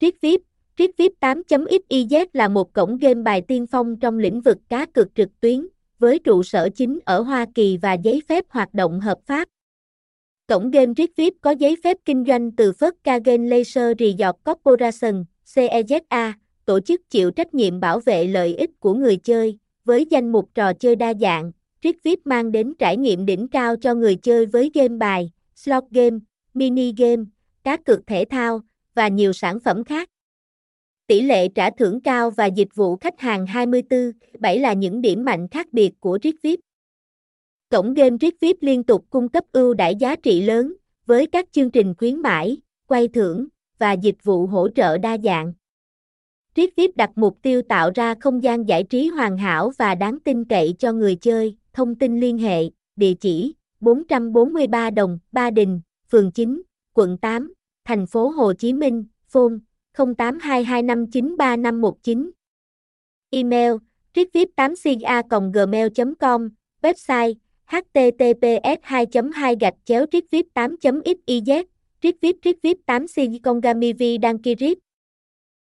Triết VIP Triết VIP 8.xyz là một cổng game bài tiên phong trong lĩnh vực cá cược trực tuyến, với trụ sở chính ở Hoa Kỳ và giấy phép hoạt động hợp pháp. Cổng game Triết VIP có giấy phép kinh doanh từ Phất Kagen Laser, Resort Corporation, CEZA, tổ chức chịu trách nhiệm bảo vệ lợi ích của người chơi, với danh mục trò chơi đa dạng. Triết VIP mang đến trải nghiệm đỉnh cao cho người chơi với game bài, slot game, mini game, cá cược thể thao và nhiều sản phẩm khác. Tỷ lệ trả thưởng cao và dịch vụ khách hàng 24/7 là những điểm mạnh khác biệt của Trick VIP. Cổng game Trick VIP liên tục cung cấp ưu đãi giá trị lớn với các chương trình khuyến mãi, quay thưởng và dịch vụ hỗ trợ đa dạng. Triết VIP đặt mục tiêu tạo ra không gian giải trí hoàn hảo và đáng tin cậy cho người chơi. Thông tin liên hệ, địa chỉ 443 Đồng, Ba Đình, phường 9, quận 8, thành phố Hồ Chí Minh, phone 0822593519. Email trickvip 8 gmail com website https 2 2 gạch chéo trickvip 8 xyz trickvip trickvip 8 congamivi đăng ký